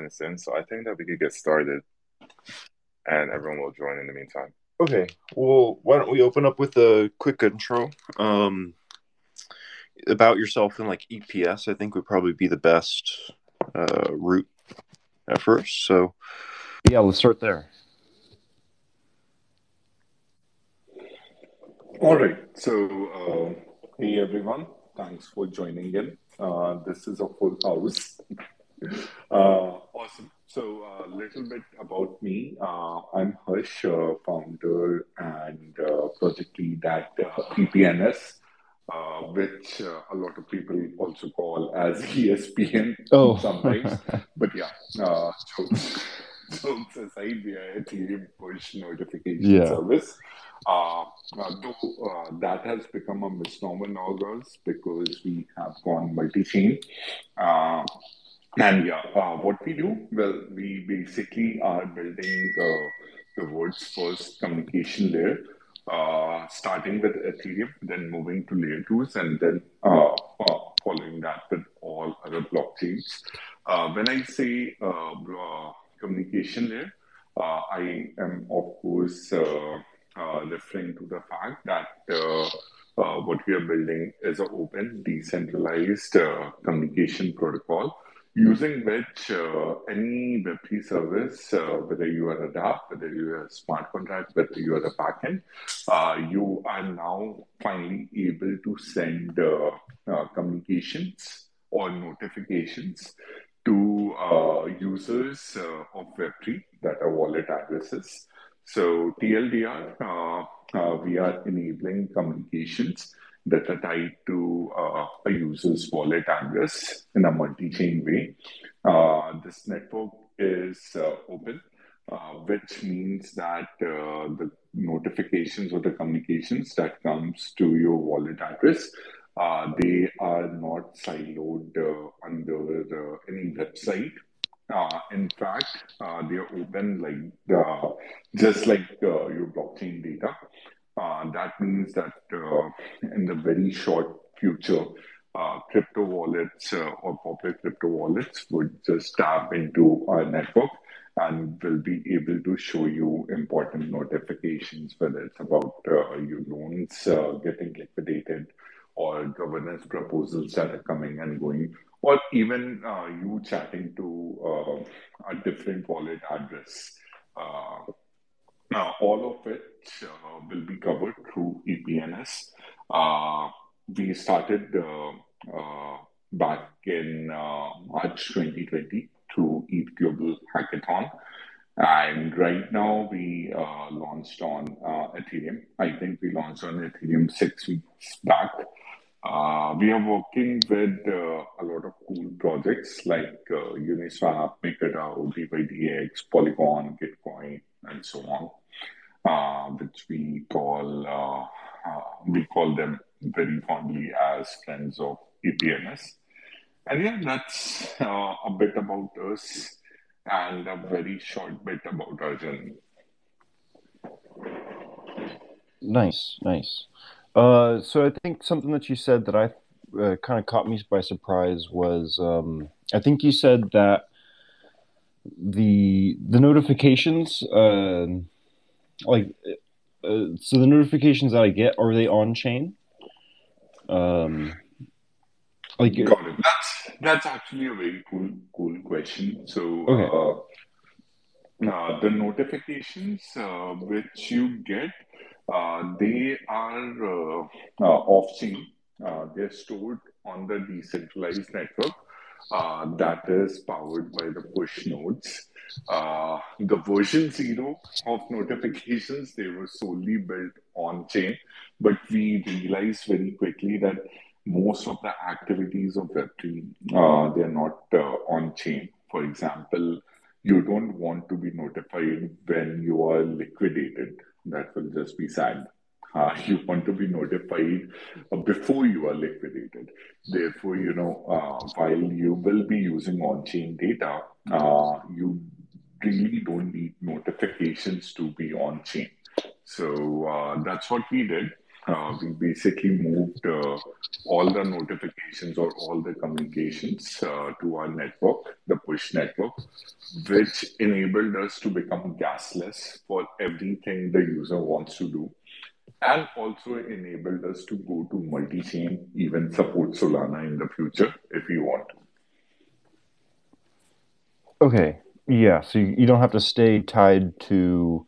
minutes in, so I think that we could get started, and everyone will join in the meantime. Okay. Well, why don't we open up with a quick intro um, about yourself and like EPNS? I think would probably be the best uh, route at first. So, yeah, let's start there. All right. So, uh, hey everyone, thanks for joining in. Uh, this is a full house. Uh, awesome. So, a uh, little bit about me. Uh, I'm Harsh, uh, founder and uh, project lead at EPNS, which a lot of people also call as ESPN oh. sometimes. but yeah, jokes, jokes aside, we are a Ethereum push notification yeah. service. Uh, uh, though uh, that has become a misnomer nowadays because we have gone multi-chain. Uh, and yeah, uh, what we do, well, we basically are building the world's first communication layer, uh, starting with Ethereum, then moving to layer twos, and then following that with all other blockchains. when I say communication layer, I am of course uh, referring to the fact that uh, uh, what we are building is an open, decentralized communication protocol using which uh, any Web3 service, uh, whether you are a DApp, whether you are a smart contract, whether you are a backend, uh, you are now finally able to send communications or notifications to users of Web3 that are wallet addresses. So TLDR, uh, uh, we are enabling communications that are tied to uh, a user's wallet address in a multi-chain way. Uh, this network is uh, open, uh, which means that the notifications or the communications that comes to your wallet address, they are not siloed under any website uh, in fact, uh, they are open like uh, just like uh, your blockchain data. Uh, that means that uh, in the very short future, crypto wallets or public crypto wallets would just tap into our network and will be able to show you important notifications, whether it's about your loans getting liquidated or governance proposals that are coming and going or even uh, you chatting to uh, a different wallet address. Uh, now, all of it uh, will be covered through EPNS. Uh, we started uh, back in March 2020 through ETH Global Hackathon. And right now we launched on Ethereum. I think we launched on Ethereum six weeks back. Uh, we are working with uh, a lot of cool projects like uh, Uniswap, MakerDAO, DYDX, Polygon, Gitcoin, and so on, uh, which we call uh, uh, we call them very fondly as friends of EPNS. And yeah, that's a bit about us and a very short bit about journey. Nice, nice. Uh, so I think something that you said that I uh, kind of caught me by surprise was um, I think you said that the the notifications, uh, like, uh, so the notifications that I get are they on chain? Um, like, got it. That's that's actually a very cool cool question. So. Okay. Uh, uh, the notifications uh, which you get uh, they are uh, uh, off-chain. they're stored on the decentralized network uh, that is powered by the push nodes. The version zero of notifications, they were solely built on-chain, but we realized very quickly that most of the activities of Web3, uh, they're not uh, on chain. For example, you don't want to be notified when you are liquidated that will just be sad. Uh, you want to be notified uh, before you are liquidated. Therefore, you know, uh, while you will be using on-chain data, uh, you really don't need notifications to be on-chain. So uh, that's what we did. uh, we basically moved uh, all the notifications or all the communications uh, to our network, the push network, which enabled us to become gasless for everything the user wants to do. And also enabled us to go to multi chain, even support Solana in the future if you want. Okay. Yeah. So you don't have to stay tied to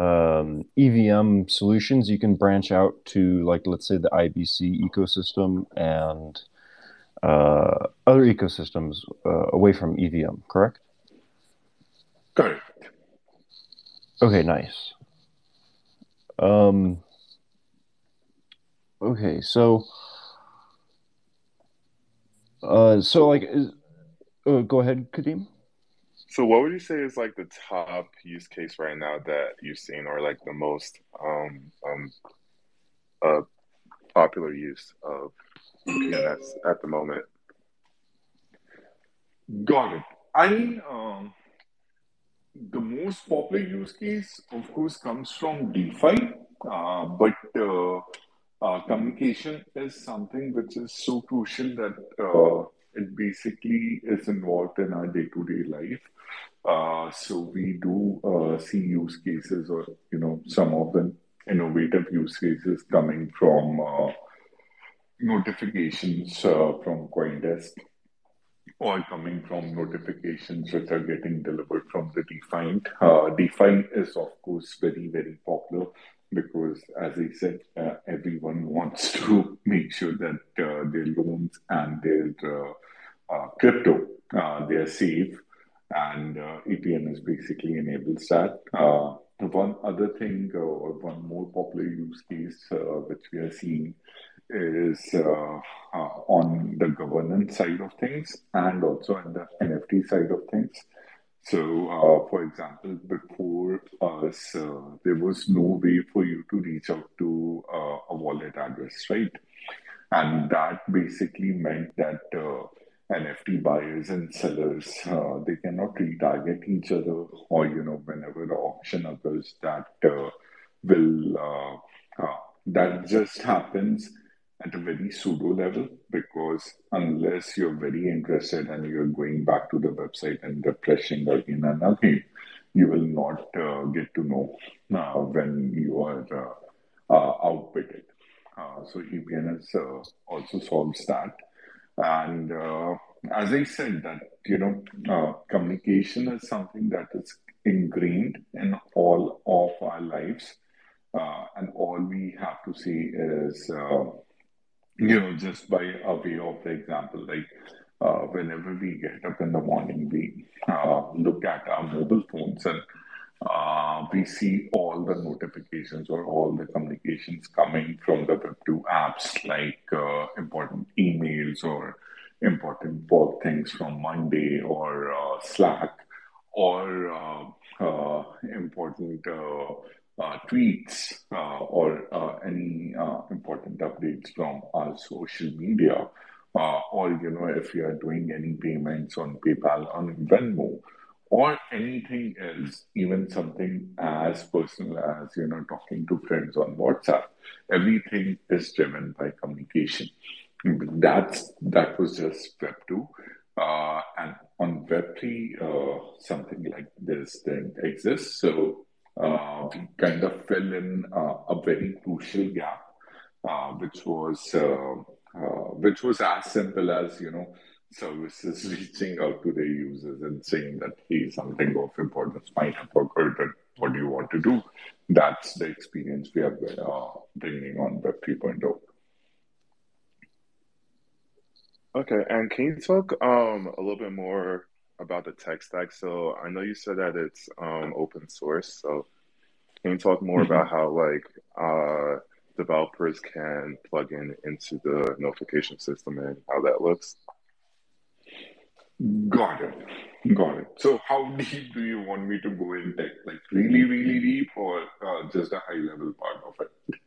um, EVM solutions, you can branch out to, like, let's say the IBC ecosystem and uh, other ecosystems uh, away from EVM, correct? Correct. Okay, nice. Um, okay, so, uh, so like, is, uh, go ahead, Kadeem. So, what would you say is like the top use case right now that you've seen, or like the most um, um, uh, popular use of EPNS at the moment? Got it. I mean, um, the most popular use case, of course, comes from DeFi, uh, but uh, uh, communication is something which is so crucial that uh, it basically is involved in our day to day life. Uh, so we do uh, see use cases or, you know, some of the innovative use cases coming from uh, notifications uh, from Coindesk or coming from notifications which are getting delivered from the DeFi. Uh, DeFi is, of course, very, very popular because, as I said, uh, everyone wants to make sure that uh, their loans and their uh, uh, crypto uh, they are safe and uh, EPNS basically enables that. Uh, one other thing, uh, or one more popular use case uh, which we are seeing is uh, on the governance side of things and also on the NFT side of things. So, for example, before us, there was no way for you to reach out to a wallet address, right? And that basically meant that NFT buyers and sellers, uh, they cannot retarget each other, or you know, whenever the auction occurs, that uh, will uh, uh, that just happens at a very pseudo level because unless you're very interested and you're going back to the website and refreshing again and again, you will not uh, get to know uh, when you are outbid. so EPNS also solves that. And uh, as I said, that you know, uh, communication is something that is ingrained in all of our lives, uh, and all we have to see is, uh, you know, just by a way of the example, like. Uh, whenever we get up in the morning, we uh, look at our mobile phones and uh, we see all the notifications or all the communications coming from the Web2 apps like uh, important emails or important work things from Monday or uh, Slack or uh, important tweets or any important updates from our social media. or you know if you are doing any payments on PayPal on Venmo, or anything else, even something as personal as you know talking to friends on WhatsApp, everything is driven by communication. That's that was just Web two, uh, and on Web three, uh, something like this thing exists. So uh, we kind of fill in uh, a very crucial gap, uh, which was uh, which was as simple as you know services reaching out to their users and saying that hey, something of importance might have occurred and what do you want to do? That's the experience we are uh, bringing on Web 3.0. Okay, and can you talk um, a little bit more about the tech stack? So I know you said that it's um, open source. So can you talk more mm-hmm. about how like uh, developers can plug in into the notification system and how that looks? Got it. Got it. So, how deep do you want me to go in tech? Like, really, really deep, or uh, just a high level part of it?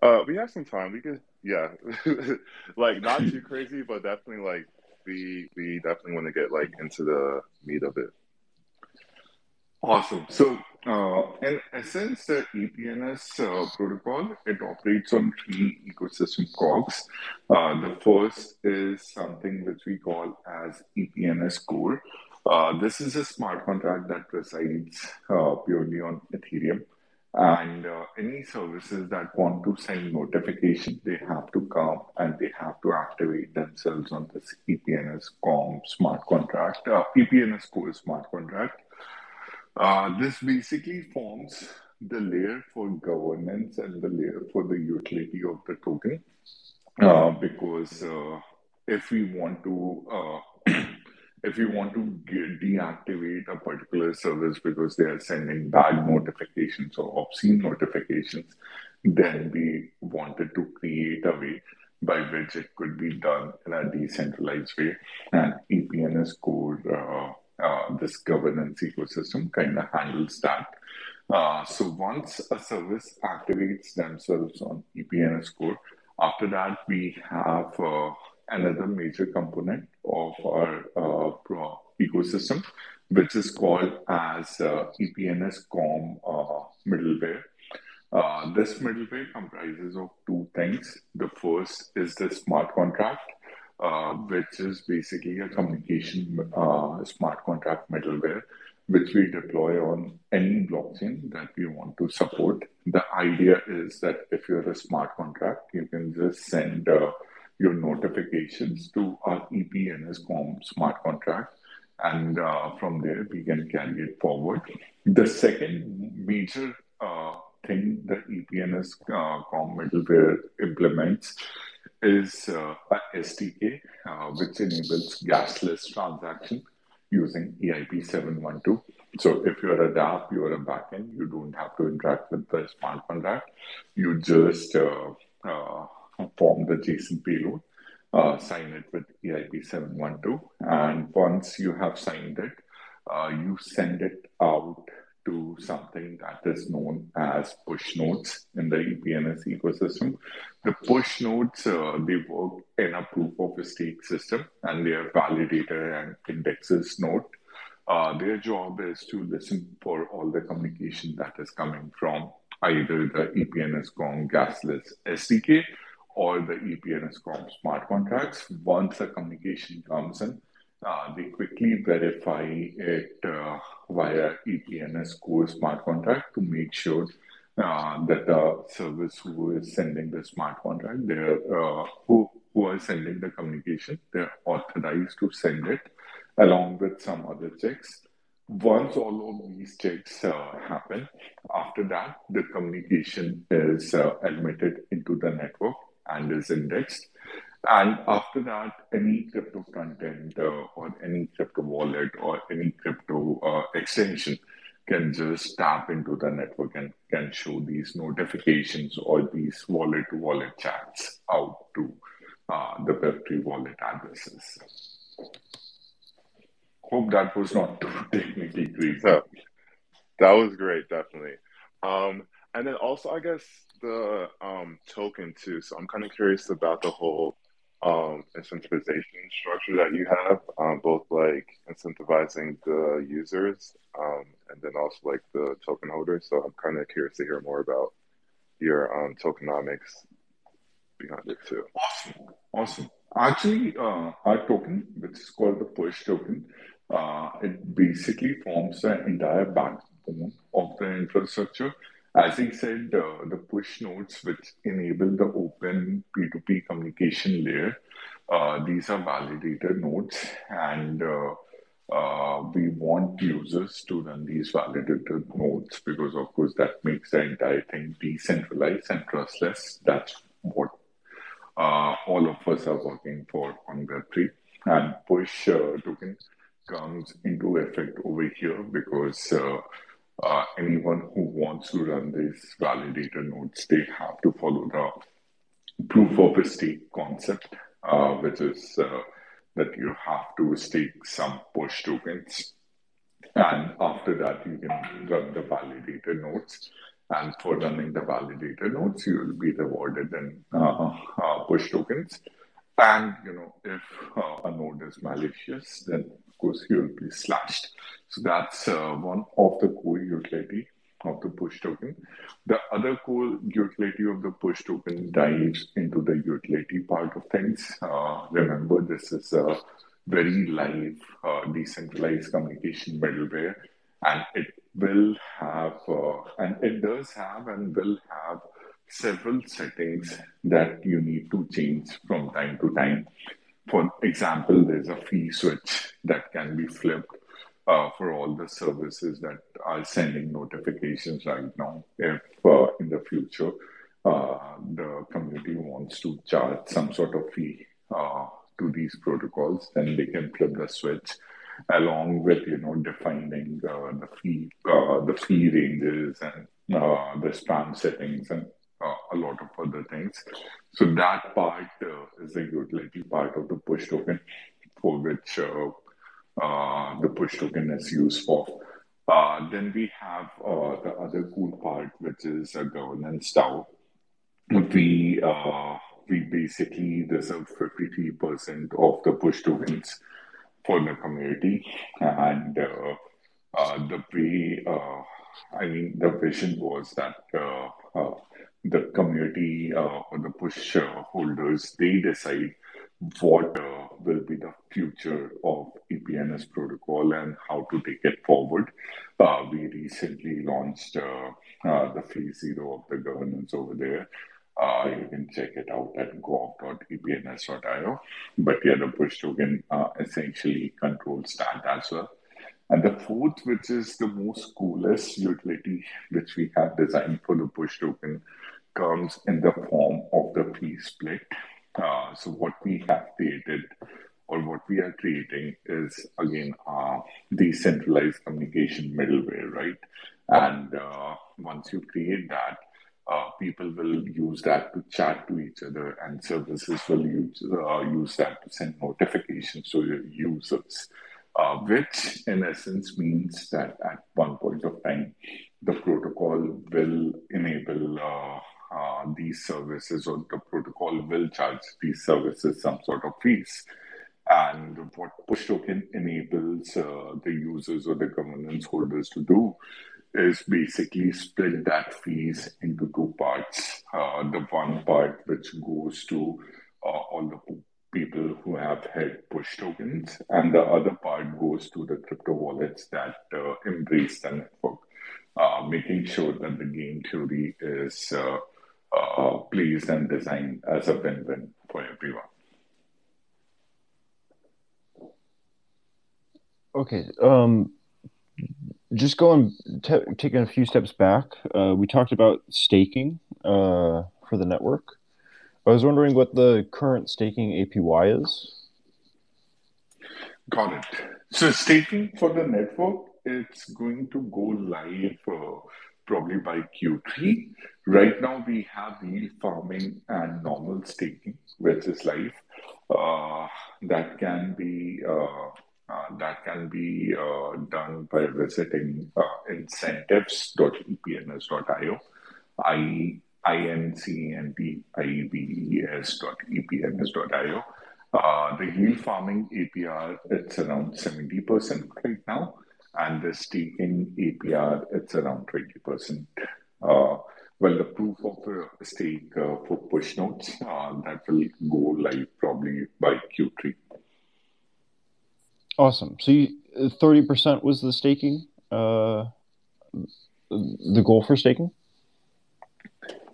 Uh, we have some time. We could, yeah, like not too crazy, but definitely like we we definitely want to get like into the meat of it. Awesome. So, uh, in essence, the EPNS uh, protocol it operates on three ecosystem cogs. Uh, the first is something which we call as EPNS core. Uh, this is a smart contract that resides uh, purely on Ethereum. And uh, any services that want to send notification, they have to come and they have to activate themselves on this EPNS COM smart contract, uh, EPNS core smart contract. Uh, this basically forms the layer for governance and the layer for the utility of the token. Uh, because uh, if we want to uh, if you want to deactivate a particular service because they are sending bad notifications or obscene notifications, then we wanted to create a way by which it could be done in a decentralized way. And EPNS core, uh, uh, this governance ecosystem, kind of handles that. Uh, so once a service activates themselves on EPNS core, after that we have uh, another major component of our uh, ecosystem, which is called as uh, EPNS COM uh, middleware. Uh, this middleware comprises of two things. The first is the smart contract, uh, which is basically a communication uh, smart contract middleware, which we deploy on any blockchain that we want to support. The idea is that if you're a smart contract, you can just send your notifications to our EPNS COM smart contract. And uh, from there, we can carry it forward. The second major uh, thing the EPNS uh, COM middleware implements is uh, a SDK, uh, which enables gasless transaction using EIP 712. So if you're a dApp, you're a backend, you don't have to interact with the smart contract. You just uh, uh form the JSON payload, uh, sign it with EIP 712. And once you have signed it, uh, you send it out to something that is known as push nodes in the EPNS ecosystem. The push nodes, uh, they work in a proof of stake system and they are validator and indexes node. Uh, their job is to listen for all the communication that is coming from either the EPNS COM gasless SDK or the EPNS COM smart contracts. Once the communication comes in, uh, they quickly verify it uh, via EPNS core smart contract to make sure uh, that the service who is sending the smart contract, they're uh, who who are sending the communication, they're authorized to send it along with some other checks. Once all of these checks uh, happen, after that, the communication is uh, admitted into the network and is indexed. And after that, any crypto content uh, or any crypto wallet or any crypto uh, extension can just tap into the network and can show these notifications or these wallet to wallet chats out to uh, the Web3 wallet addresses. Hope that was not too technically crazy. That was great, definitely. Um, and then also, I guess the um, token too. So I'm kind of curious about the whole um, incentivization structure that you have, um, both like incentivizing the users um, and then also like the token holders. So I'm kind of curious to hear more about your um, tokenomics behind it too. Awesome, awesome. Actually, uh, our token, which is called the Push token, uh, it basically forms the entire backbone of the infrastructure as I said, uh, the push nodes which enable the open P2P communication layer, uh, these are validator nodes, and uh, uh, we want users to run these validator nodes because, of course, that makes the entire thing decentralized and trustless. That's what uh, all of us are working for on Web3. And push uh, token comes into effect over here because uh, anyone who wants to run these validator nodes, they have to follow the proof of stake concept, uh, which is uh, that you have to stake some push tokens. And after that, you can run the validator nodes. And for running the validator nodes, you will be rewarded in uh, uh, push tokens. And you know, if uh, a node is malicious, then course you will be slashed. So that's uh, one of the core utility of the push token. The other core utility of the push token dives into the utility part of things. Uh, remember, this is a very live, uh, decentralized communication middleware, and it will have, uh, and it does have, and will have several settings that you need to change from time to time. For example, there's a fee switch that can be flipped uh, for all the services that are sending notifications right now. If uh, in the future uh, the community wants to charge some sort of fee uh, to these protocols, then they can flip the switch along with you know defining uh, the fee uh, the fee ranges and the spam settings and a lot of other things. So that part is the utility part of the push token for which uh, the push token is used for. Uh, then we have uh, the other cool part, which is a governance DAO. We we basically reserve 53% of the push tokens for the community. And uh, uh, the way, uh, I mean, the vision was that the community or the push holders, they decide what uh, will be the future of EPNS protocol and how to take it forward. Uh, we recently launched uh, uh the phase zero of the governance over there. Uh, you can check it out at gov.epns.io. But yeah, the push token uh, essentially controls that as well. And the fourth, which is the most coolest utility which we have designed for the push token, comes in the form of the fee split. Uh, so what we have created or what we are creating is again uh, decentralized communication middleware, right? And uh, once you create that, uh, people will use that to chat to each other, and services will use uh, use that to send notifications to your users. Uh, which, in essence, means that at one point of time, the protocol will enable uh, these services or the protocol will charge these services some sort of fees. And what push token enables uh, the users or the governance holders to do is basically split that fees into two parts. Uh, the one part which goes to uh, all the people who have had push tokens, and the other part goes to the crypto wallets that uh, embrace the network, uh, making sure that the game theory is uh, uh, pleased and designed as a win-win for everyone. Okay. Um, just going, t- taking a few steps back, uh, we talked about staking uh, for the network. I was wondering what the current staking APY is. Got it. So staking for the network, it's going to go live uh, probably by Q3. Right now, we have yield farming and normal staking, which is live. Uh, that can be uh, uh, that can be uh, done by visiting uh, incentives.epns.io, I n c n t i b e s.epns.io. Uh, the yield farming APR it's around 70% right now and the staking APR, it's around 20%. Uh, well, the proof of a stake uh, for push nodes uh, that will go live probably by Q3. Awesome. So you, 30% was the staking, uh, the goal for staking?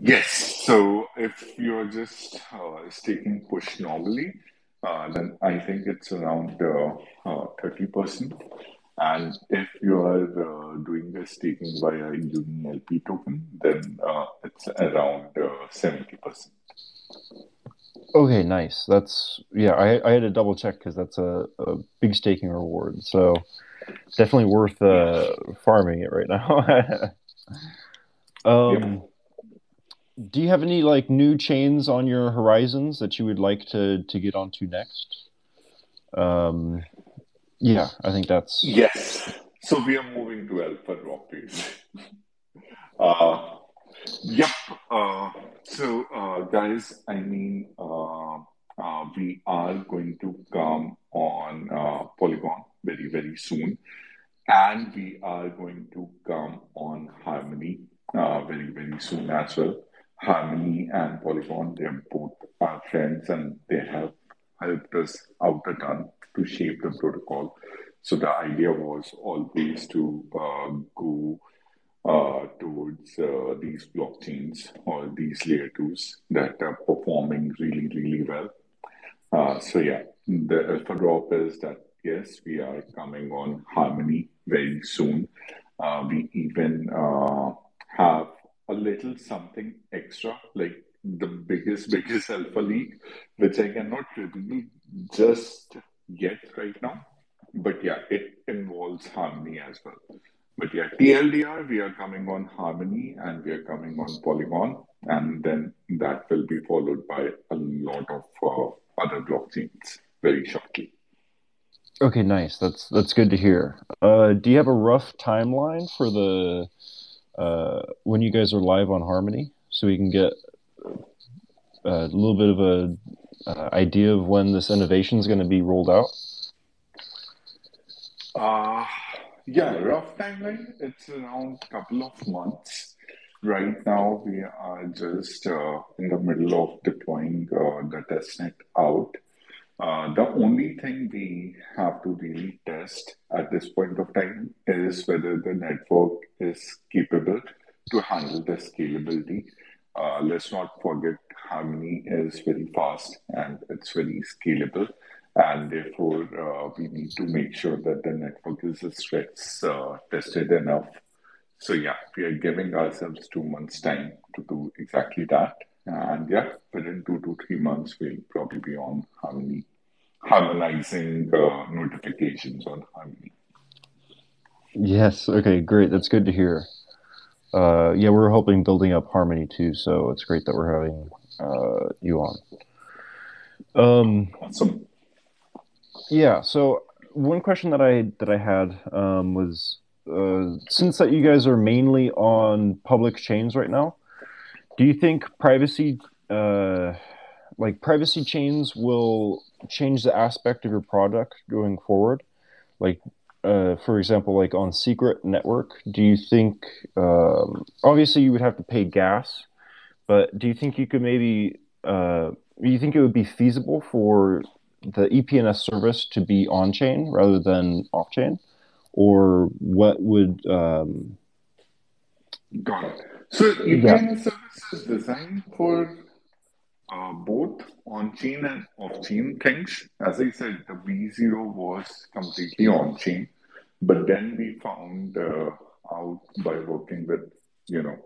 Yes. So if you're just uh, staking push normally, uh, then I think it's around 30%. And if you are uh, doing the staking via Uni LP token, then uh, it's around uh, 70%. Okay, nice. That's, yeah, I, I had to double check because that's a, a big staking reward. So definitely worth uh, farming it right now. um, yep. Do you have any like new chains on your horizons that you would like to, to get onto next? Um, yeah, I think that's yes. So we are moving to Alpha Rockets. uh, yep. Uh, so, uh, guys, I mean, uh, uh, we are going to come on uh, Polygon very, very soon. and we are going to come on Harmony uh, very, very soon as well. Harmony and Polygon, they're both our friends and they have helped us out a ton to shape the protocol. So the idea was always to uh, go uh, towards uh, these blockchains or these layer twos that are performing really, really well. Uh, so yeah, the alpha drop is that yes, we are coming on Harmony very soon. Uh, we even uh, have a little something extra, like the biggest, biggest alpha leak, which I cannot reveal just yet right now. But yeah, it involves Harmony as well. But yeah, TLDR, we are coming on Harmony and we are coming on Polygon, and then that will be followed by a lot of uh, other blockchains very shortly. Okay, nice. That's that's good to hear. Uh, do you have a rough timeline for the uh, when you guys are live on Harmony, so we can get a little bit of a uh, idea of when this innovation is going to be rolled out? Uh, yeah, rough timeline. It's around a couple of months. Right now, we are just uh, in the middle of deploying uh, the testnet out. Uh, the only thing we have to really test at this point of time is whether the network is capable to handle the scalability. Uh, let's not forget Harmony is very fast and it's very scalable. And therefore, uh, we need to make sure that the network is stress uh, tested enough. So, yeah, we are giving ourselves two months' time to do exactly that. And yeah, within two to three months, we'll probably be on Harmony, harmonizing uh, notifications on Harmony. Yes. Okay. Great. That's good to hear. Uh, yeah, we're helping building up Harmony too, so it's great that we're having uh, you on. Um, awesome. Yeah. So one question that I that I had um, was uh, since that you guys are mainly on public chains right now, do you think privacy, uh, like privacy chains, will change the aspect of your product going forward? Like, uh, for example, like on Secret Network, do you think um, obviously you would have to pay gas but do you think you could maybe, uh, do you think it would be feasible for the EPNS service to be on chain rather than off chain? Or what would. Um... Got it. So EPNS yeah. service is designed for uh, both on chain and off chain things. As I said, the V0 was completely on chain, but then we found uh, out by working with, you know,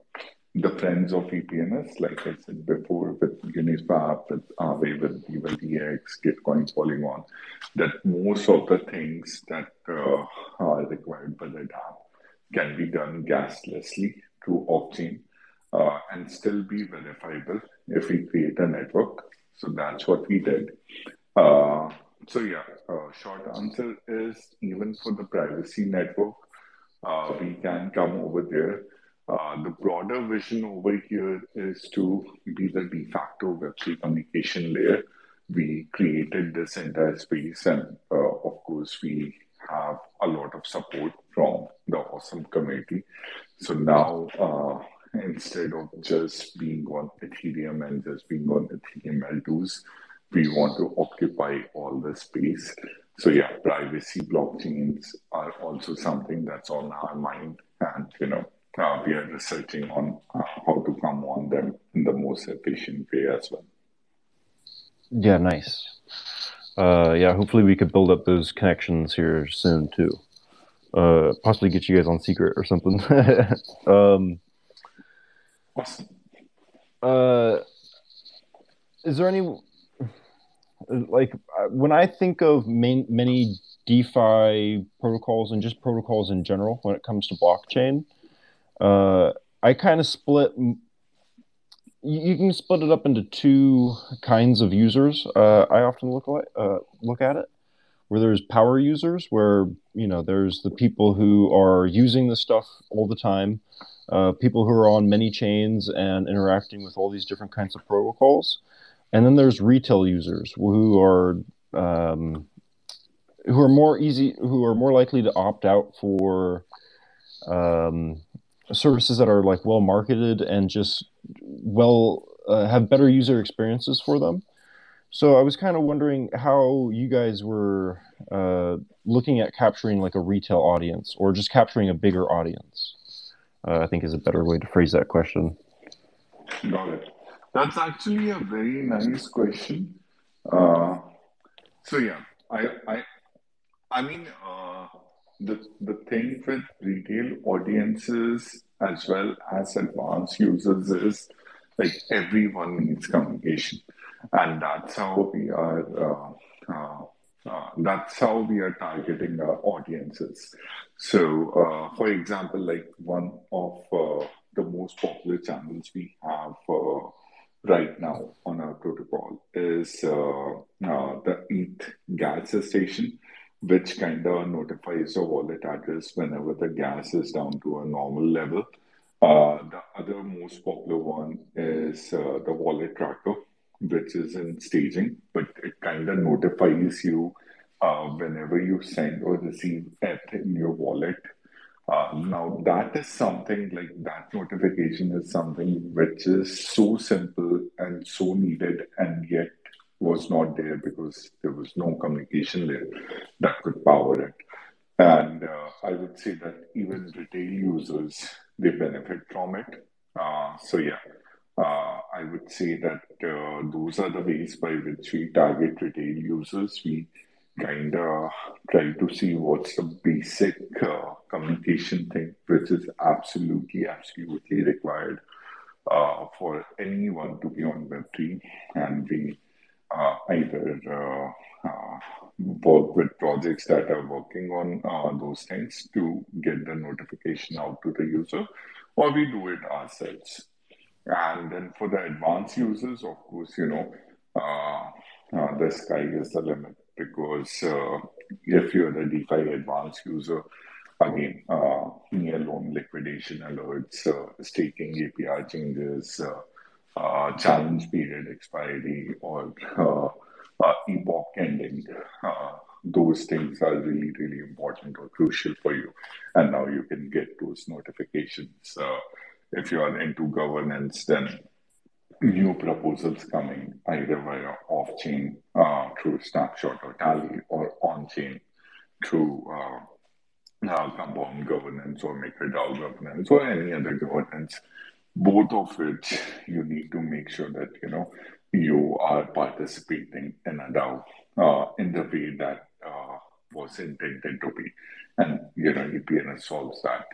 the friends of EPNS, like I said before, with Uniswap, with Aave, with DYDX, Gitcoin, Polygon, that most of the things that uh, are required by the can be done gaslessly through off-chain uh, and still be verifiable if we create a network. So that's what we did. Uh, so yeah, uh, short answer is even for the privacy network, uh, we can come over there uh, the broader vision over here is to be the de facto Web3 communication layer. We created this entire space, and uh, of course, we have a lot of support from the awesome community. So now, uh, instead of just being on Ethereum and just being on Ethereum L2s, we want to occupy all the space. So yeah, privacy blockchains are also something that's on our mind, and you know uh, we are researching on uh, how to come on them in the most efficient way as well. Yeah, nice. Uh, yeah, hopefully we could build up those connections here soon too. Uh, possibly get you guys on secret or something. um, awesome. Uh, is there any like uh, when I think of main, many DeFi protocols and just protocols in general when it comes to blockchain? Uh, I kind of split. You can split it up into two kinds of users. Uh, I often look at uh, look at it, where there's power users, where you know there's the people who are using the stuff all the time, uh, people who are on many chains and interacting with all these different kinds of protocols, and then there's retail users who are um, who are more easy, who are more likely to opt out for um, services that are like well marketed and just well uh, have better user experiences for them. So I was kind of wondering how you guys were uh, looking at capturing like a retail audience or just capturing a bigger audience. Uh, I think is a better way to phrase that question. Got it. That's actually a very nice question. Uh, so yeah, I I I mean uh, the the thing with retail audiences as well as advanced users is like everyone needs communication, and that's how we are. Uh, uh, uh that's how we are targeting our audiences. So, uh, for example, like one of uh, the most popular channels we have right now on our protocol is uh, uh, the ETH gas station, which kind of notifies the wallet address whenever the gas is down to a normal level. Uh, the other most popular one is the wallet tracker, which is in staging, but it kind of notifies you uh, whenever you send or receive ETH in your wallet uh, now, that is something like that notification is something which is so simple and so needed, and yet was not there because there was no communication there that could power it. And uh, I would say that even retail users they benefit from it. Uh, so yeah, uh, I would say that uh, those are the ways by which we target retail users. We kind of try to see what's the basic uh, communication thing, which is absolutely, absolutely required uh, for anyone to be on Web3. And we uh, either uh, uh, work with projects that are working on uh, those things to get the notification out to the user, or we do it ourselves. And then for the advanced users, of course, you know, the sky is the limit because uh, if you're a DeFi advanced user, again, uh, near loan liquidation alerts, uh, staking APY changes, uh, uh, challenge period expiry, or uh, uh, epoch ending, those things are really, really important or crucial for you. And now you can get those notifications. if you are into governance, then new proposals coming either via off-chain uh, through Snapshot or Tally or on-chain through uh, uh, Compound governance or MakerDAO governance or any other governance, both of which you need to make sure that you know you are participating in a DAO uh, in the way that uh, was intended to be, and you know EPNS solves that.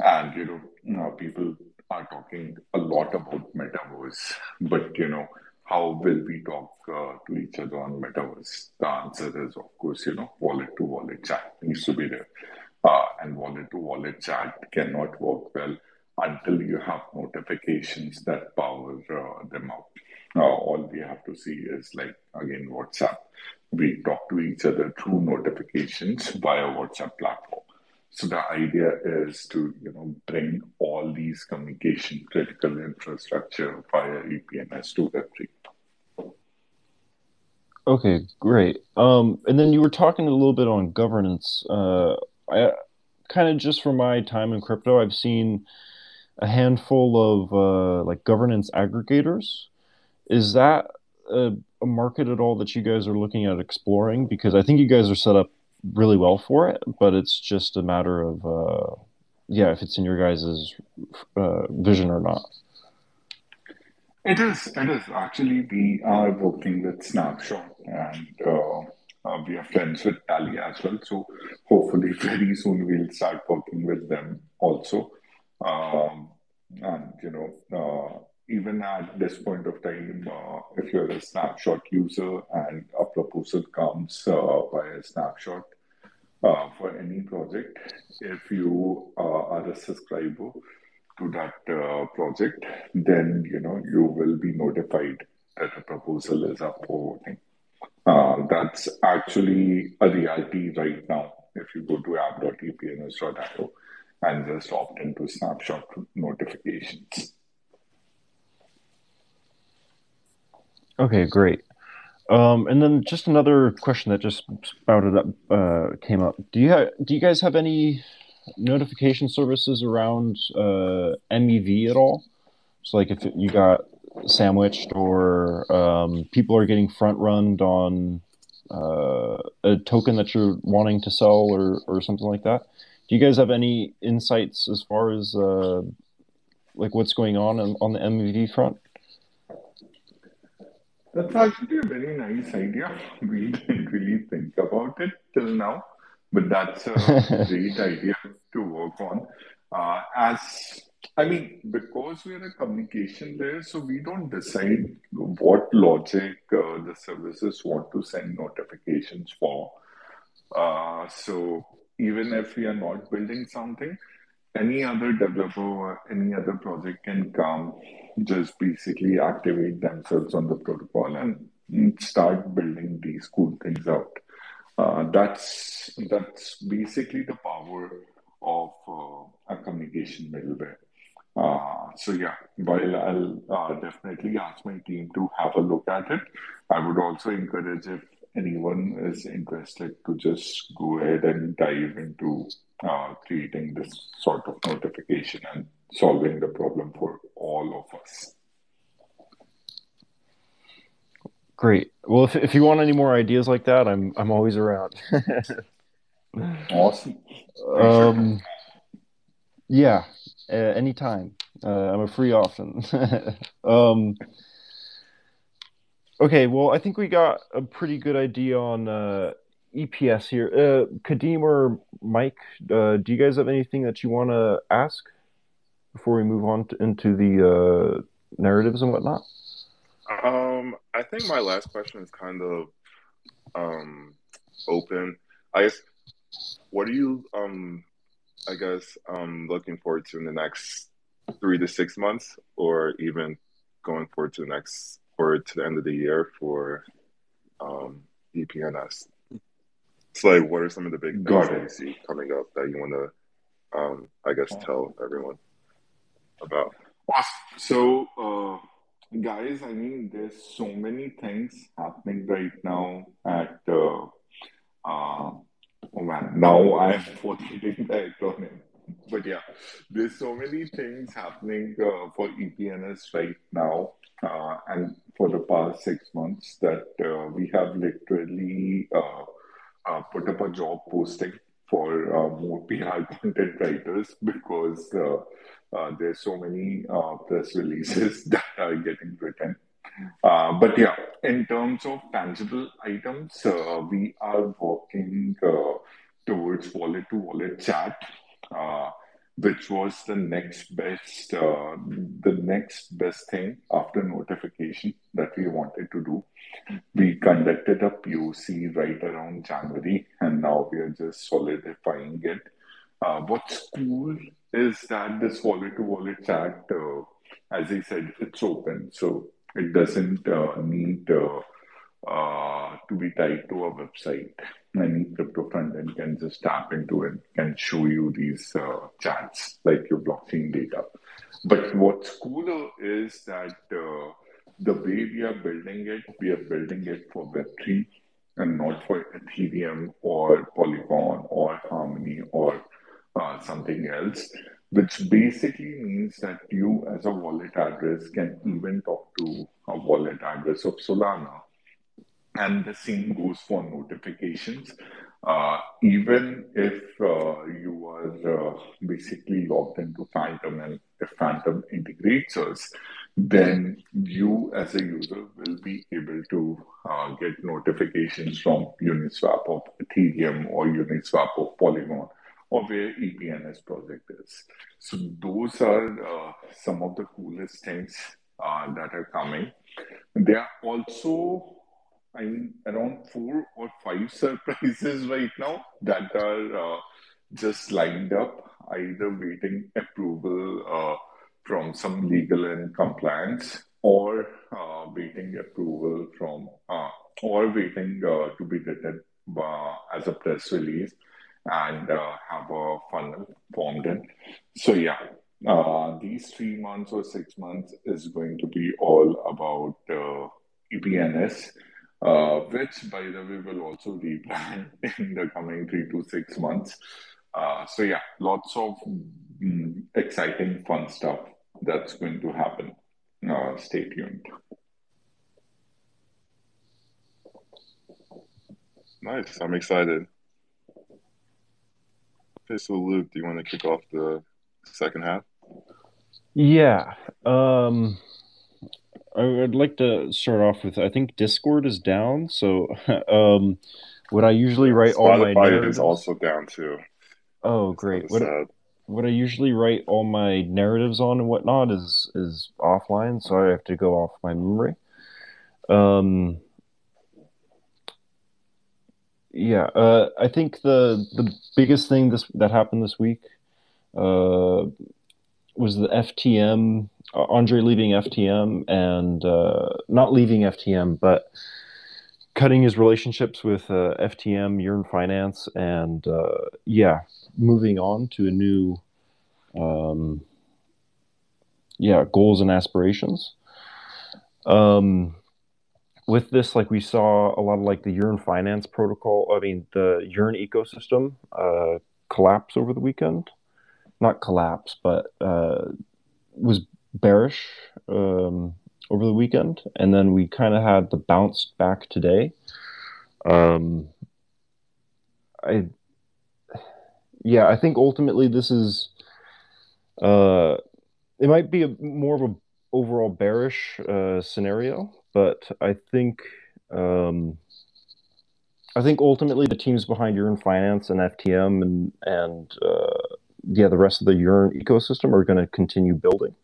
And you know, people are talking a lot about metaverse, but you know, how will we talk uh, to each other on metaverse? The answer is, of course, you know, wallet to wallet chat needs to be there. Uh, and wallet to wallet chat cannot work well until you have notifications that power uh, them up. All we have to see is like, again, WhatsApp. We talk to each other through notifications via WhatsApp platform. So the idea is to you know bring all these communication critical infrastructure via EPNS to Web3. Okay, great. Um, and then you were talking a little bit on governance. Uh, I kind of just from my time in crypto, I've seen a handful of uh, like governance aggregators. Is that a, a market at all that you guys are looking at exploring? Because I think you guys are set up really well for it, but it's just a matter of uh, yeah, if it's in your guys' uh, vision or not. It is. It is actually. We are working with Snapshot, and uh, uh, we are friends with Tally as well. So hopefully, very soon we'll start working with them also. Um, and you know, uh, even at this point of time, uh, if you're a snapshot user and a proposal comes uh, by a snapshot uh, for any project, if you uh, are a subscriber to that uh, project, then you know you will be notified that a proposal is up for voting. Uh, that's actually a reality right now. If you go to app.epns.io and just opt into snapshot notifications. Okay, great. Um, and then just another question that just spouted up uh, came up. Do you do you guys have any notification services around uh, MEV at all? So like if you got sandwiched or um, people are getting front runned on uh, a token that you're wanting to sell or or something like that. Do you guys have any insights as far as uh, like what's going on, on the MEV front? That's actually a very nice idea. We didn't really think about it till now, but that's a great idea to work on. Uh, as I mean, because we're a communication layer, so we don't decide what logic uh, the services want to send notifications for. Uh, so even if we are not building something, any other developer or any other project can come, just basically activate themselves on the protocol and start building these cool things out. Uh, that's that's basically the power of uh, a communication middleware. Uh, so yeah, while I'll uh, definitely ask my team to have a look at it, I would also encourage if anyone is interested to just go ahead and dive into uh, creating this sort of notification and solving the problem for all of us. Great. Well, if, if you want any more ideas like that, I'm I'm always around. awesome. Um, yeah, uh, anytime. Uh, I'm a free often. um, okay, well, I think we got a pretty good idea on uh, EPNS here. Uh, Kadeem or Mike, uh, do you guys have anything that you want to ask before we move on to, into the uh, narratives and whatnot? Um, I think my last question is kind of um, open. I guess, what are you, um, I guess, um, looking forward to in the next three to six months, or even going forward to the next or to the end of the year for um, EPNS? It's like, what are some of the big things that you see coming up that you want to, um, I guess, tell everyone about? So, uh, guys, I mean, there's so many things happening right now at, uh, uh, oh man, now I'm forgetting the acronym. But yeah, there's so many things happening uh, for EPNS right now, uh, and for the past six months that uh, we have literally uh, uh, put up a job posting for uh, more PR content writers because uh, uh, there's so many uh, press releases that are getting written. Uh, but yeah, in terms of tangible items, we are working towards wallet to wallet chat which was the next best uh, the next best thing after notification that we wanted to do we conducted a poc right around january and now we are just solidifying it uh, what's cool is that this wallet to wallet chat uh, as i said it's open so it doesn't uh, need uh, uh, to be tied to a website. Any crypto front end can just tap into it and show you these uh, chats like your blockchain data. But what's cooler is that uh, the way we are building it, we are building it for Web3 and not for Ethereum or Polygon or Harmony or uh, something else, which basically means that you, as a wallet address, can even talk to a wallet address of Solana and the same goes for notifications. Uh, even if uh, you are uh, basically logged into Phantom and if Phantom integrates us, then you as a user will be able to uh, get notifications from Uniswap of Ethereum or Uniswap of Polygon or where EPNS project is. So those are uh, some of the coolest things uh, that are coming. There are also I mean, around four or five surprises right now that are uh, just lined up, either waiting approval uh, from some legal and compliance or uh, waiting approval from, uh, or waiting uh, to be written uh, as a press release and have a funnel formed in. So, yeah, these three months or six months is going to be all about EPNS uh, which, by the way, will also rebrand in the coming three to six months. Uh, so yeah, lots of mm, exciting, fun stuff that's going to happen. Uh, stay tuned. Nice. I'm excited. Okay, so Luke, do you want to kick off the second half? Yeah. Um, I would like to start off with I think Discord is down, so um, what I usually write all my narratives. is also down too. oh, great! What sad. what I usually write all my narratives on and whatnot is is offline, so I have to go off my memory. Um, yeah, uh, I think the the biggest thing this that happened this week uh, was the FTM, Andre leaving FTM and uh, not leaving FTM, but cutting his relationships with uh, FTM, Yearn Finance, and uh, yeah, moving on to a new, um, yeah, goals and aspirations. Um, with this, like we saw a lot of like the Yearn Finance protocol, I mean the Yearn ecosystem uh, collapse over the weekend. Not collapse, but uh, was bearish um, over the weekend, and then we kind of had the bounce back today. Um, I, yeah, I think ultimately this is, uh, it might be a more of a overall bearish uh, scenario, but I think, um, I think ultimately the teams behind Yearn Finance and FTM and and uh, yeah, the rest of the Yearn ecosystem are going to continue building.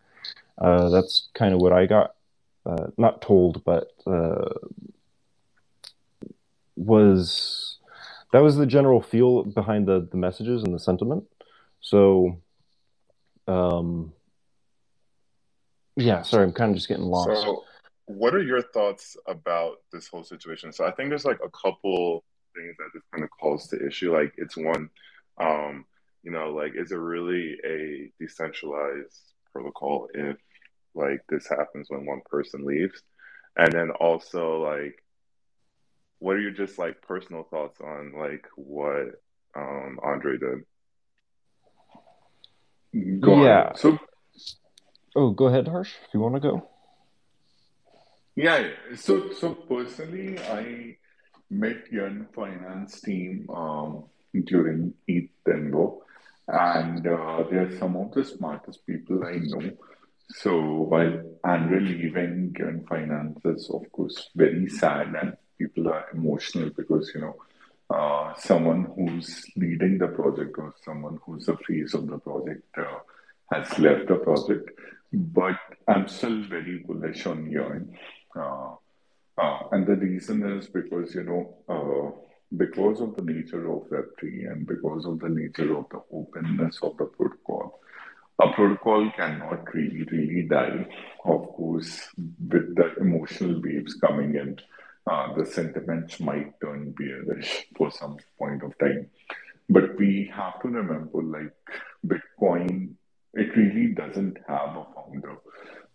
Uh, that's kind of what I got, uh, not told, but uh, was that was the general feel behind the the messages and the sentiment. So, um, yeah, sorry, I'm kind of just getting lost. So, what are your thoughts about this whole situation? So, I think there's like a couple things that this kind of calls to issue. Like, it's one, um, you know, like, is it really a decentralized protocol if like this happens when one person leaves? And then also, like, what are your just like personal thoughts on like what um Andre did? Go Yeah. ahead. So Oh, go ahead, Harsh, if you want to go. Yeah, yeah. So, so personally, I met Yearn Finance team um, during ETH Denver, and uh, they're some of the smartest people I know. So while Andre leaving Yearn Finance is of course very sad, and people are emotional because you know uh, someone who's leading the project or someone who's the face of the project uh, has left the project. But I'm still very bullish on Yearn. Uh, uh, and the reason is because, you know, uh, because of the nature of Web3 and because of the nature of the openness of the protocol, a protocol cannot really, really die. Of course, with the emotional waves coming in, uh, the sentiments might turn bearish for some point of time. But we have to remember, like, Bitcoin, it really doesn't have a founder.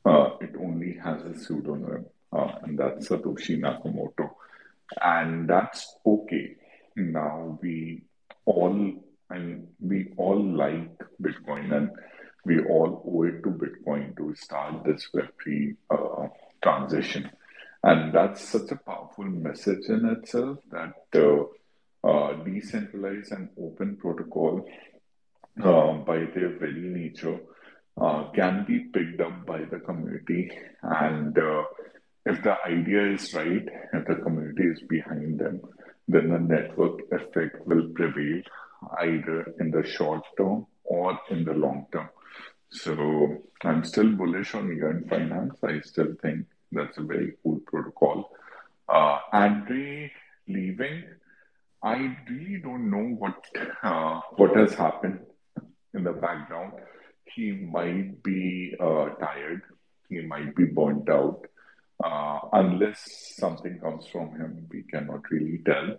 Uh, it only has a pseudonym, uh, and that's Satoshi Nakamoto. And that's okay. Now we all, and we all like Bitcoin, and we all owe it to Bitcoin to start this Web3 uh, transition. And that's such a powerful message in itself that uh, uh, decentralized and open protocol, uh, by their very nature, uh, can be picked up by the community. And uh, if the idea is right, if the community is behind them, then the network effect will prevail either in the short term or in the long term. So I'm still bullish on Yearn Finance. I still think that's a very cool protocol. Uh, Andre leaving, I really don't know what uh, what has happened in the background. He might be uh, tired. He might be burnt out. Uh, unless something comes from him, we cannot really tell.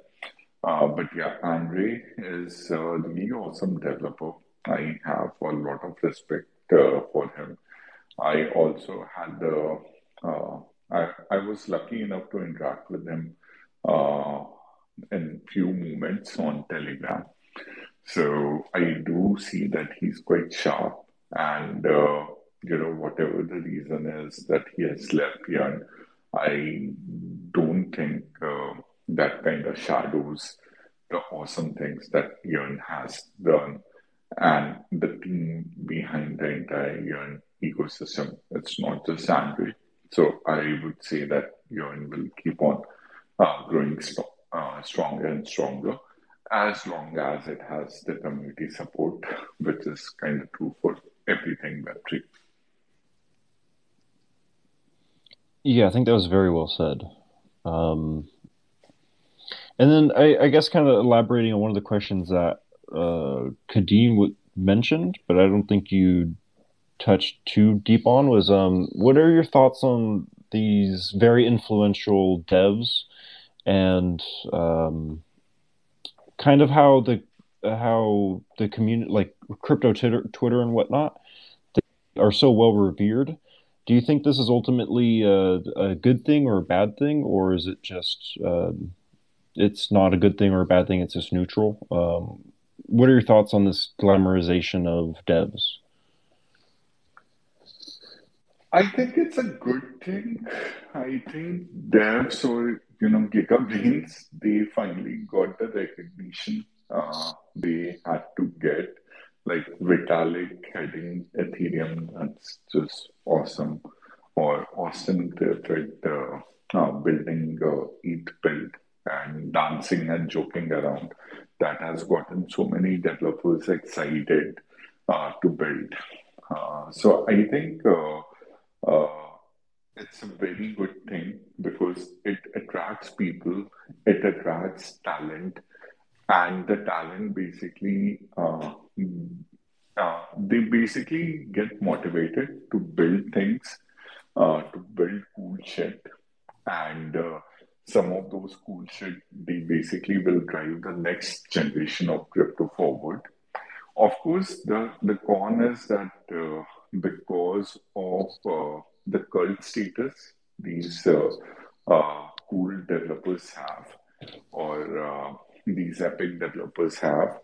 Uh, but yeah, Andre is a really awesome developer. I have a lot of respect uh, for him. I also had the uh, I, I was lucky enough to interact with him uh, in few moments on Telegram. So I do see that he's quite sharp, and you know whatever the reason is that he has left Yearn, I don't think uh, that kind of shadows the awesome things that Yearn has done and the team behind the entire Yearn ecosystem. It's not just Andre. So I would say that Yearn will keep on uh, growing st- uh, stronger and stronger as long as it has the community support, which is kind of true for everything Web3. Yeah, I think that was very well said. Um, and then I, I, guess kind of elaborating on one of the questions that uh, Kadeem mentioned, but I don't think you touched too deep on was um, what are your thoughts on these very influential devs and um, kind of how the how the community like crypto Twitter, Twitter and whatnot are so well revered. Do you think this is ultimately a, a, good thing or a bad thing, or is it just um, it's not a good thing or a bad thing? It's just neutral. Um, what are your thoughts on this glamorization of devs? I think it's a good thing. I think devs or you know GigaBrains they finally got the recognition uh, they had to get. Like Vitalik heading Ethereum, that's just awesome. Or Austin Griffith uh, uh, building uh, ETH build and dancing and joking around that has gotten so many developers excited uh, to build. Uh, so I think uh, uh, it's a very good thing because it attracts people, it attracts talent, and the talent basically uh, uh, they basically get motivated to build things, to build cool shit, and some of those cool shit, they basically will drive the next generation of crypto forward. Of course, the, the con is that uh, because of uh, the cult status these uh, uh cool developers have, or uh, these epic developers have, uh,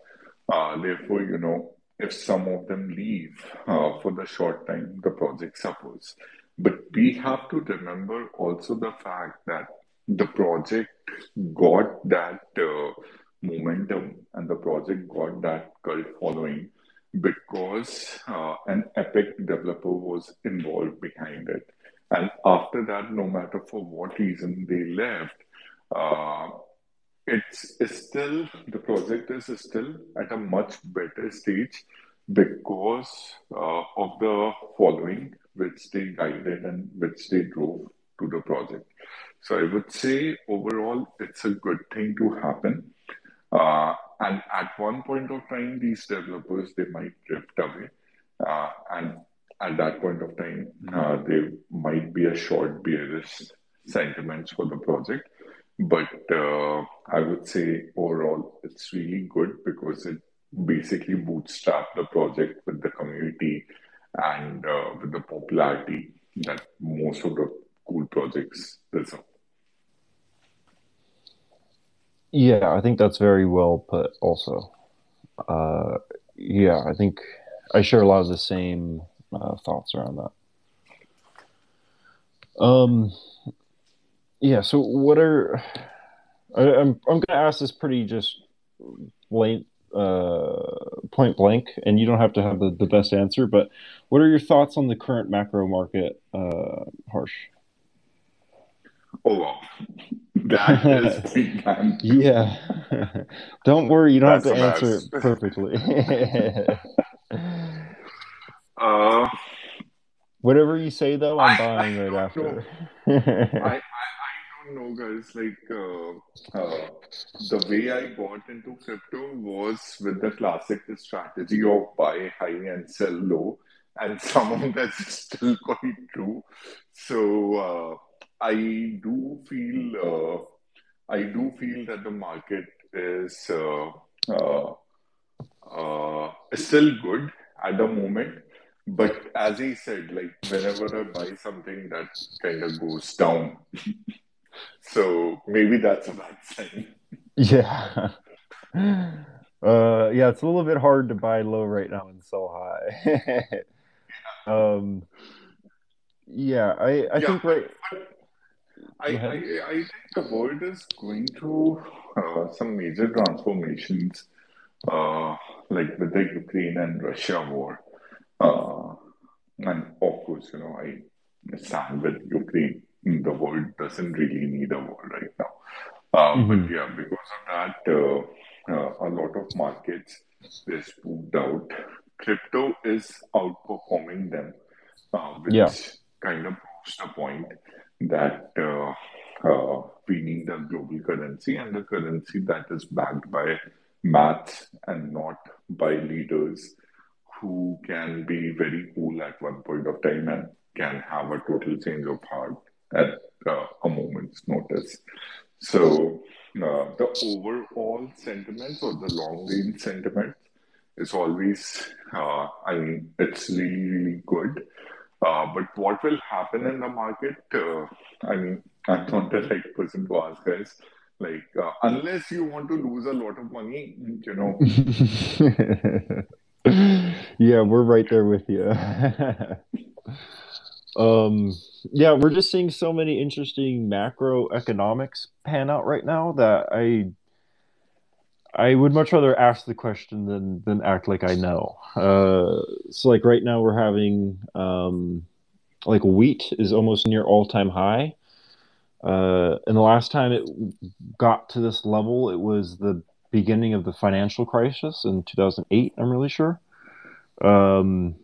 therefore, you know, if some of them leave for the short time, the project suffers. But we have to remember also the fact that the project got that uh, momentum and the project got that cult following because uh, an epic developer was involved behind it. And after that, no matter for what reason they left, uh, it's, it's still the project is still at a much better stage because uh, of the following which they guided and which they drove to the project. So I would say overall, it's a good thing to happen. Uh, and at one point of time, these developers they might drift away, uh, and at that point of time, uh, there might be a short bearish sentiments for the project. But uh, I would say overall, it's really good because it basically bootstrapped the project with the community and uh, with the popularity that most of the cool projects deserve. Yeah, I think that's very well put. Also, uh, yeah, I think I share a lot of the same uh, thoughts around that. Um, yeah. So, what are I, am I'm, I'm going to ask this pretty just blank, uh, point blank, and you don't have to have the, the best answer. But what are your thoughts on the current macro market, uh, Harsh? Oh, that is. Yeah. don't worry, you don't That's have to answer it perfectly. uh, Whatever you say, though, I'm I, buying right after. I, I, know, guys. Like, uh, uh, the way I got into crypto was with the classic strategy of buy high and sell low. And some of that's still quite true. So, uh, I do feel uh, I do feel that the market is uh, uh, uh, still good at the moment. But as he said, like whenever I buy something that kind of goes down, so maybe that's a bad sign. Yeah. Uh, yeah, it's a little bit hard to buy low right now and sell high. um, yeah, I, I Yeah, think right. I, I. I think the world is going through uh, some major transformations, uh, like with the Ukraine and Russia war. Uh, and of course, you know, I stand with Ukraine. The world doesn't really need a war right now. Uh, hmm but yeah, because of that, uh, uh, a lot of markets they spooked out. Crypto is outperforming them, uh, Yeah. which kind of proves the point that uh, uh, we need a global currency and a currency that is backed by maths and not by leaders who can be very cool at one point of time and can have a total change of heart at uh, a moment's notice. So, uh, the overall sentiment or the long range sentiment is always, uh, I mean, it's really, really good. Uh, but what will happen in the market? Uh, I mean, I'm not the right person to ask, guys. Like, uh, unless you want to lose a lot of money, you know, Yeah, we're right there with you. Um, yeah, we're just seeing so many interesting macroeconomics pan out right now that I I would much rather ask the question than than act like I know. Uh, so like right now we're having um, like wheat is almost near all time high. Uh, and the last time it got to this level, it was the beginning of the financial crisis in 2008, I'm really sure. Um,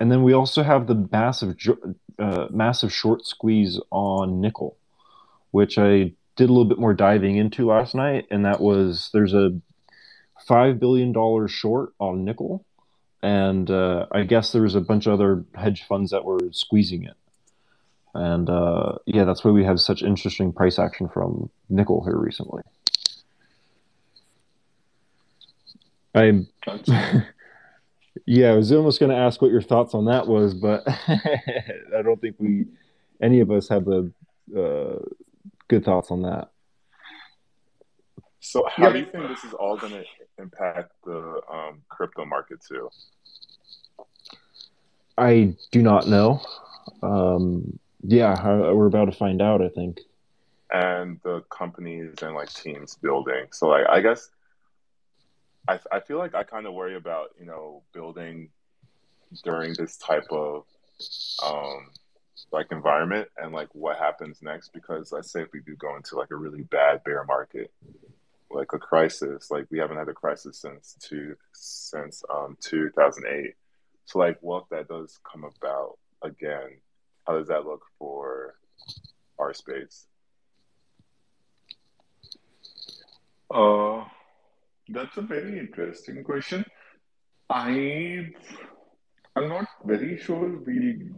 and then we also have the massive, uh, massive short squeeze on nickel, which I did a little bit more diving into last night. And that was there's a $5 billion short on nickel. And uh, I guess there was a bunch of other hedge funds that were squeezing it. And uh, yeah, that's why we have such interesting price action from nickel here recently. I yeah, I was almost going to ask what your thoughts on that was, but I don't think we any of us have the uh, good thoughts on that. So, how do you think this is all going to impact the um, crypto market too? I do not know. Um, yeah, uh, we're about to find out. I think. and the companies and like teams building. So like I guess I I feel like I kind of worry about you know building during this type of um like environment and like what happens next because let's say if we do go into like a really bad bear market like a crisis like we haven't had a crisis since two since um 2008 so like what if that does come about again? How does that look for our space? Uh, that's a very interesting question. I I'm not very sure we'll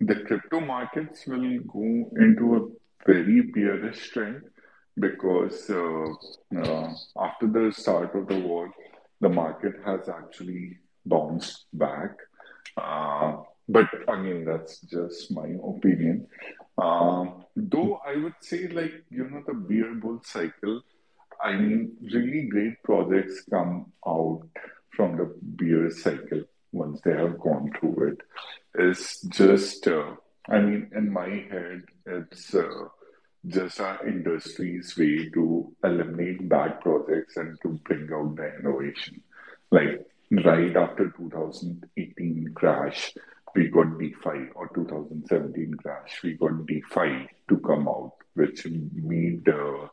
the crypto markets will go into a very bearish trend because uh, uh, after the start of the war, the market has actually bounced back. Uh, but again, that's just my opinion. Um, though I would say, like, you know, the bear bull cycle, I mean, really great projects come out from the beer cycle once they have gone through it. It's just, uh, I mean, in my head, it's uh, just our industry's way to eliminate bad projects and to bring out the innovation. Like right after 2018 crash, we got DeFi, or 2017 crash, we got DeFi to come out, which made uh,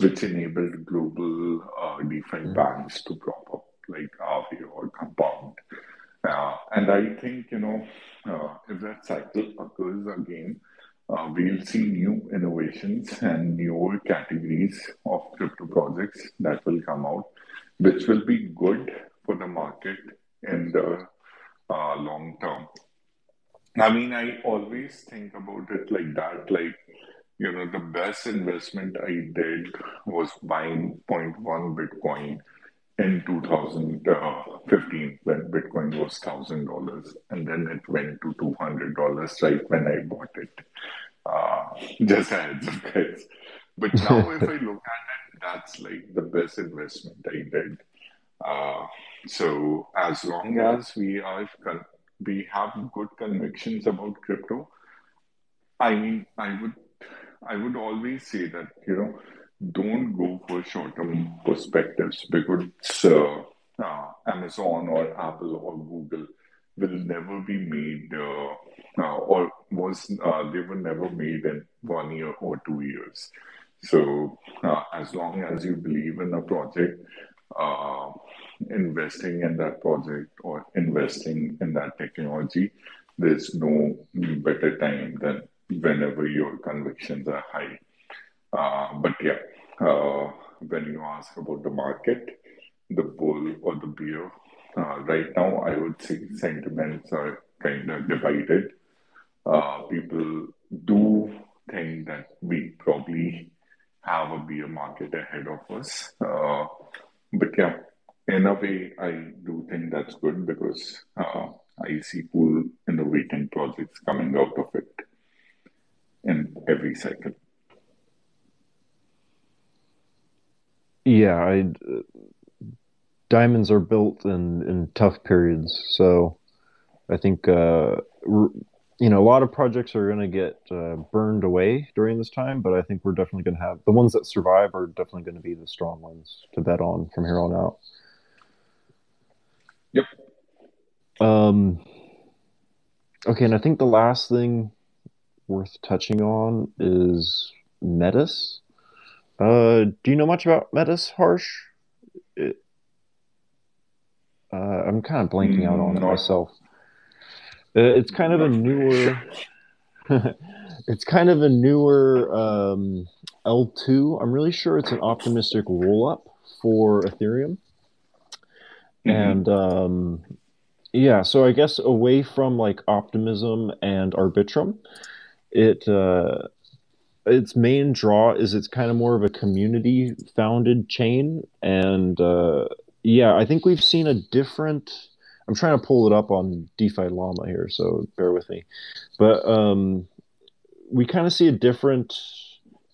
which enabled global uh, DeFi banks to prop up like Aave or Compound. Uh, and I think, you know, uh, if that cycle occurs again, uh, we'll see new innovations and newer categories of crypto projects that will come out, which will be good for the market in the uh, long term. I mean, I always think about it like that. Like, you know, the best investment I did was buying 0.1 Bitcoin in 2015 when Bitcoin was $1,000 and then it went to $200 right when I bought it. Uh, just a heads. But now, if I look at it, that's like the best investment I did. Uh, so as long as we are we have good convictions about crypto, I mean, I would I would always say that you know don't go for short term perspectives because uh, uh, Amazon or Apple or Google will never be made uh, uh or was uh, they were never made in one year or two years. So uh, as long as you believe in a project, investing in that project or investing in that technology, there's no better time than whenever your convictions are high. Uh, but yeah, uh, when you ask about the market, the bull or the bear, uh, right now I would say sentiments are kind of divided. Uh, people do think that we probably have a bear market ahead of us. Uh, but yeah, in a way, I do think that's good because uh, I see cool innovating projects coming out of it every cycle. Yeah, I, diamonds are built in, in tough periods. So I think, uh, you know, a lot of projects are going to get uh, burned away during this time, but I think we're definitely going to have the ones that survive are definitely going to be the strong ones to bet on from here on out. Yep. Um, okay, and I think the last thing worth touching on is Metis. Uh, do you know much about Metis, Harsh? It, uh, I'm kind of blanking out on it mm, myself. Uh, it's kind of a newer. it's kind of a newer um, L2. I'm really sure it's an optimistic roll up for Ethereum. Mm-hmm. And um, yeah, so I guess away from like optimism and arbitrum, it uh, its main draw is it's kind of more of a community founded chain. And uh, yeah i think we've seen a different i'm trying to pull it up on defi llama here so bear with me. But um, we kind of see a different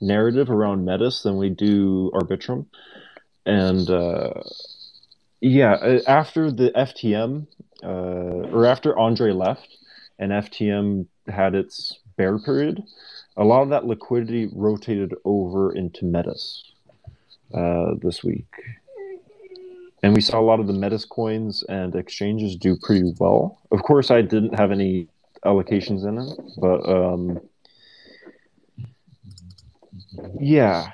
narrative around metis than we do arbitrum. And uh, yeah after the ftm uh, or after andre left and ftm had its bear period, a lot of that liquidity rotated over into Metis uh, this week. And we saw a lot of the Metis coins and exchanges do pretty well. Of course, I didn't have any allocations in it, but um, yeah,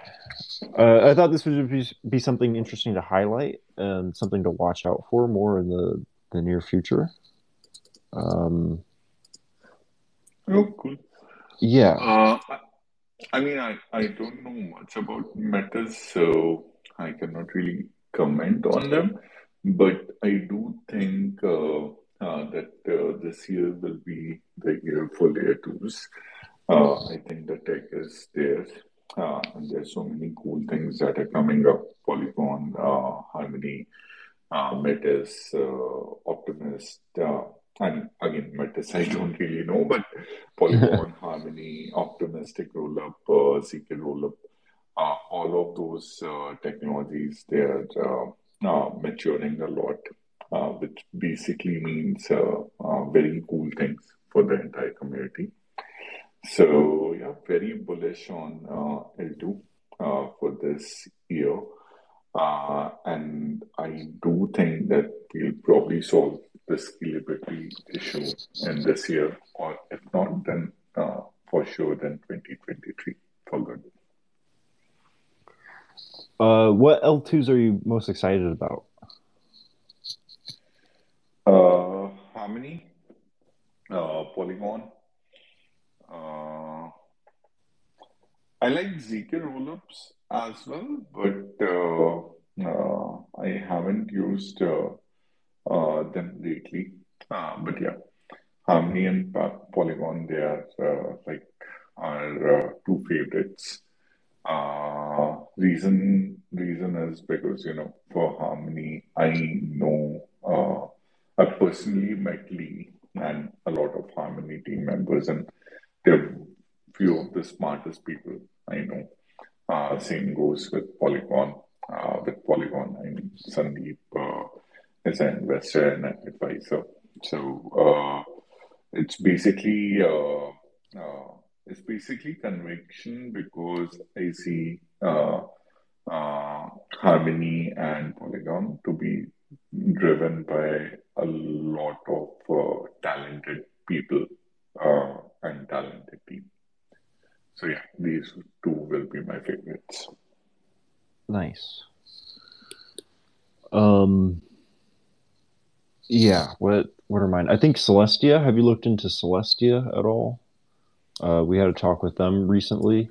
uh, I thought this would be, be something interesting to highlight and something to watch out for more in the, the near future. Um, oh, cool. Yeah. Uh, I mean, I, I don't know much about Metis, so I cannot really comment on them. But I do think uh, uh, that uh, this year will be the year for layer twos. Uh, I think the tech is there, uh, and there's so many cool things that are coming up. Polygon, Harmony, Metis, Optimist. And again, Metis, I don't really know, but Polygon, Harmony, Optimistic Rollup, uh, ZK Rollup, uh, all of those uh, technologies, they're uh, uh, maturing a lot, uh, which basically means uh, uh, very cool things for the entire community. So, yeah, very bullish on uh, L2 uh, for this year. Uh, and I do think that we'll probably solve the scalability issue in this year, or if not, then uh, for sure, then 2023 for good. Uh, what L2s are you most excited about? Uh, Harmony, uh, Polygon. Uh, I like ZK rollups as well, but uh, uh, I haven't used uh, uh, them lately. Uh, but yeah, Harmony and Polygon, they are uh, like our uh, two favorites. Uh, reason reason is because you know for Harmony, I know uh, I personally met Lee and a lot of Harmony team members, and they're few of the smartest people I know. Uh, same goes with Polygon. Uh, with Polygon, I mean, Sandeep is an investor and an advisor. So uh, it's basically uh, uh, it's basically conviction because I see uh, uh, Harmony and Polygon to be driven by a lot of uh, talented people and talented team. So yeah, these two will be my favorites. Nice. Um. Yeah. What What are mine? I think Celestia. Have you looked into Celestia at all? Uh, we had a talk with them recently.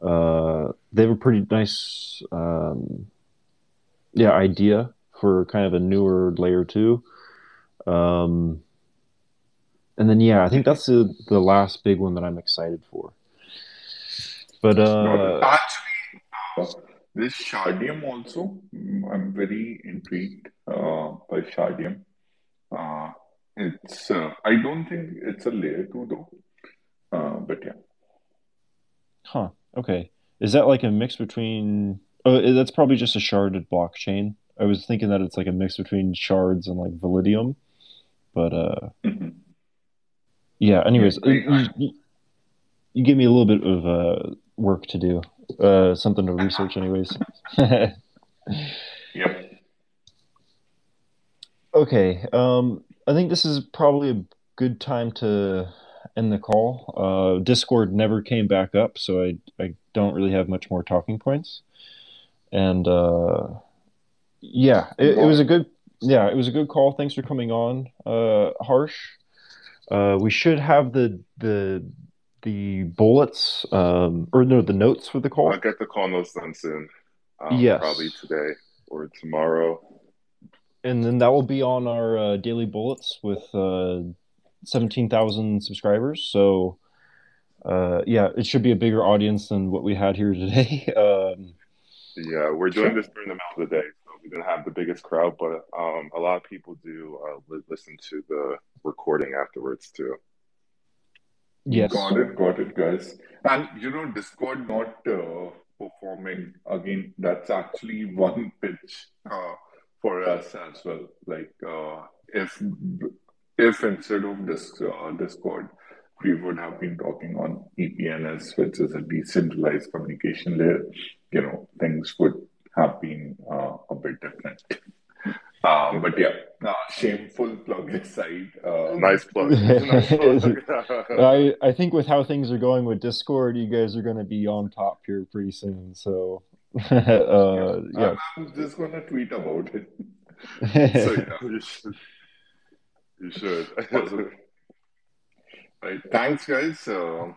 Uh, they have a pretty nice, um, yeah, idea for kind of a newer layer two. Um, and then yeah, I think that's the the last big one that I'm excited for. But uh, actually, uh, this Shardeum also, I'm very intrigued uh, by Shardeum. Uh, it's uh, I don't think it's a layer two though, uh, but yeah. huh, okay. Is that like a mix between? Oh, that's probably just a sharded blockchain. I was thinking that it's like a mix between shards and like Validium, but uh, Mhm. yeah. Anyways, I, you, you, you give me a little bit of uh work to do, uh, something to research, anyways. yep. Okay, um, I think this is probably a good time to end the call. Uh, Discord never came back up, so I I don't really have much more talking points. And uh, yeah, it, it was a good yeah, it was a good call. Thanks for coming on, uh, Harsh. Uh, we should have the the the bullets um, or no the notes for the call. I'll get the call notes done soon. Um, probably today or tomorrow. And then that will be on our uh, daily bullets with uh, seventeen thousand subscribers. So. Uh, yeah, it should be a bigger audience than what we had here today. Um, Yeah, we're doing this during the middle of the day, so we're gonna have the biggest crowd. But um, a lot of people do uh, li- listen to the recording afterwards too. yes. Got it, got it, guys. And you know, Discord not uh, performing again. That's actually one pitch uh, for us as well. Like, uh, if if instead of this uh, Discord, we would have been talking on EPNS, which is a decentralized communication layer, you know, things would have been uh, a bit different. Um, but yeah, uh, shameful plug aside. Uh, Nice plug. nice plug. I I think with how things are going with Discord, you guys are going to be on top here pretty soon. So, yeah, uh, yeah. I'm just gonna tweet about it. So yeah, you should. You should. Right. Thanks, guys. Uh,